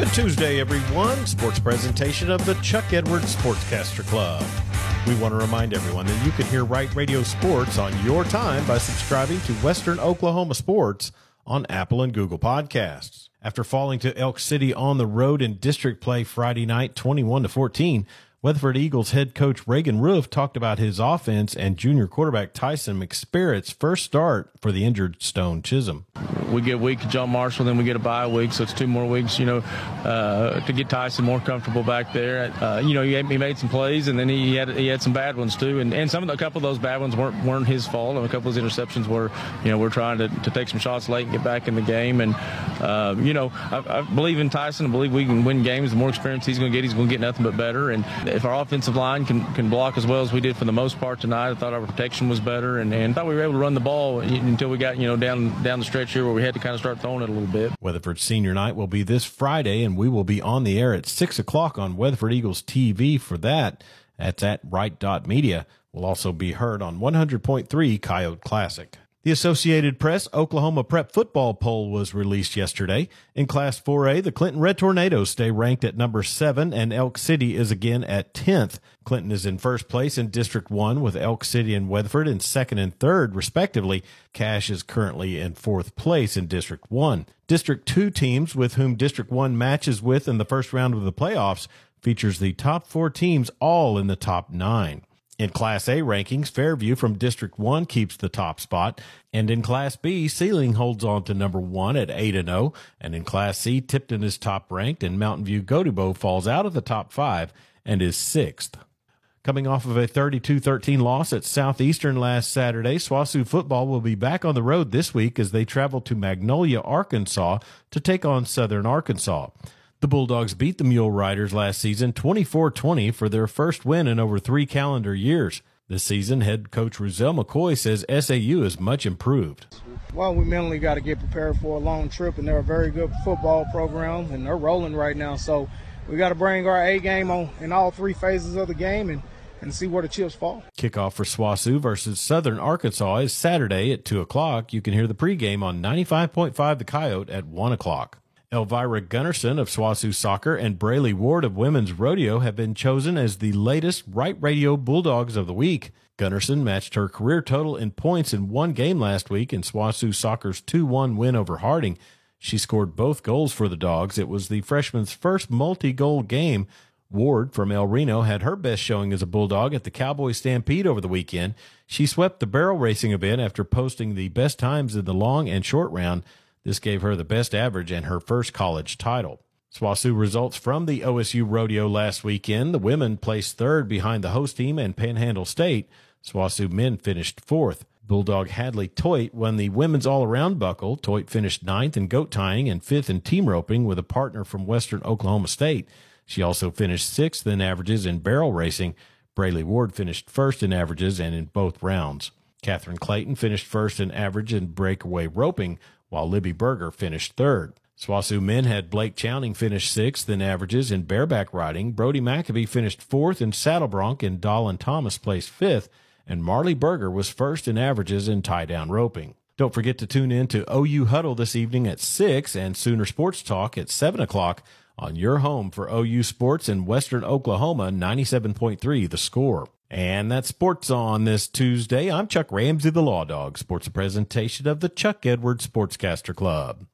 Good Tuesday, everyone. Sports presentation of the Chuck Edwards Sportscaster Club. We want to remind everyone that you can hear Right Radio Sports on your time by subscribing to Western Oklahoma Sports on Apple and Google Podcasts. After falling to Elk City on the road in district play Friday night 21 to 14, Weatherford Eagles head coach Reagan Roof talked about his offense and junior quarterback Tyson McSpirit's first start for the injured Stone Chisholm. We get week John Marshall, then we get a bye week, so it's two more weeks, you know, uh, to get Tyson more comfortable back there. Uh, you know, he, he, made some plays, and then he had he had some bad ones too, and, and some of the, a couple of those bad ones weren't weren't his fault, and a couple of those interceptions were, you know, we're trying to, to take some shots late and get back in the game, and uh, you know, I, I, believe in Tyson. I believe we can win games. The more experience he's going to get, he's going to get nothing but better, and if our offensive line can, can block as well as we did for the most part tonight, I thought our protection was better and, and thought we were able to run the ball until we got, you know, down down the stretch here where we had to kind of start throwing it a little bit. Weatherford Senior Night will be this Friday, and we will be on the air at 6 o'clock on Weatherford Eagles TV for that. That's at Right Dot Media. Will also be heard on 100.3 Coyote Classic. The Associated Press Oklahoma Prep Football Poll was released yesterday. In Class 4A, the Clinton Red Tornadoes stay ranked at number 7 and Elk City is again at 10th. Clinton is in first place in District 1 with Elk City and Weatherford in second and third, respectively. Cache is currently in fourth place in District 1. District 2 teams with whom District 1 matches with in the first round of the playoffs features the top four teams all in the top nine. In Class A rankings, Fairview from District 1 keeps the top spot, and in Class B, Seiling holds on to number 1 at 8 and 0, and in Class C, Tipton is top ranked and Mountain View Gotebo falls out of the top 5 and is 6th. Coming off of a 32-13 loss at Southeastern last Saturday, SWOSU football will be back on the road this week as they travel to Magnolia, Arkansas to take on Southern Arkansas. The Bulldogs beat the Mule Riders last season 24 20 for their first win in over three calendar years. This season, head coach Ruzel McCoy says SAU is much improved. Well, we mentally got to get prepared for a long trip, and they're a very good football program, and they're rolling right now. So we got to bring our A game on in all three phases of the game and, and see where the chips fall. Kickoff for SWOSU versus Southern Arkansas is Saturday at 2 o'clock. You can hear the pregame on 95.5 The Coyote at 1 o'clock. Elvira Gunnarsson of SWOSU Soccer and Braylee Ward of Women's Rodeo have been chosen as the latest Right Radio Bulldogs of the Week. Gunnarsson matched her career total in points in one game last week in SWOSU Soccer's 2 1 win over Harding. She scored both goals for the Dogs. It was the freshman's first multi goal game. Ward from El Reno had her best showing as a Bulldog at the Cowboy Stampede over the weekend. She swept the barrel racing event after posting the best times in the long and short round. This gave her the best average and her first college title. SWOSU results from the OSU rodeo last weekend. The women placed third behind the host team and Panhandle State. SWOSU men finished fourth. Bulldog Hadley Toit won the women's all around buckle. Toit finished ninth in goat tying and fifth in team roping with a partner from Western Oklahoma State. She also finished sixth in averages in barrel racing. Braylee Ward finished first in averages and in both rounds. Catherine Clayton finished first in average and breakaway roping, while Libby Berger finished third. SWOSU men had Blake Chowning finish sixth in averages in bareback riding. Brody McAbee finished fourth in saddle bronc, and Dolan Thomas placed fifth. And Marley Berger was first in averages in tie down roping. Don't forget to tune in to OU Huddle this evening at 6 and Sooner Sports Talk at 7 o'clock on your home for OU Sports in Western Oklahoma, 97.3 The Score. And that's sports on this Tuesday. I'm Chuck Ramsey, the Law Dog. Sports presentation of the Chuck Edwards Sportscaster Club.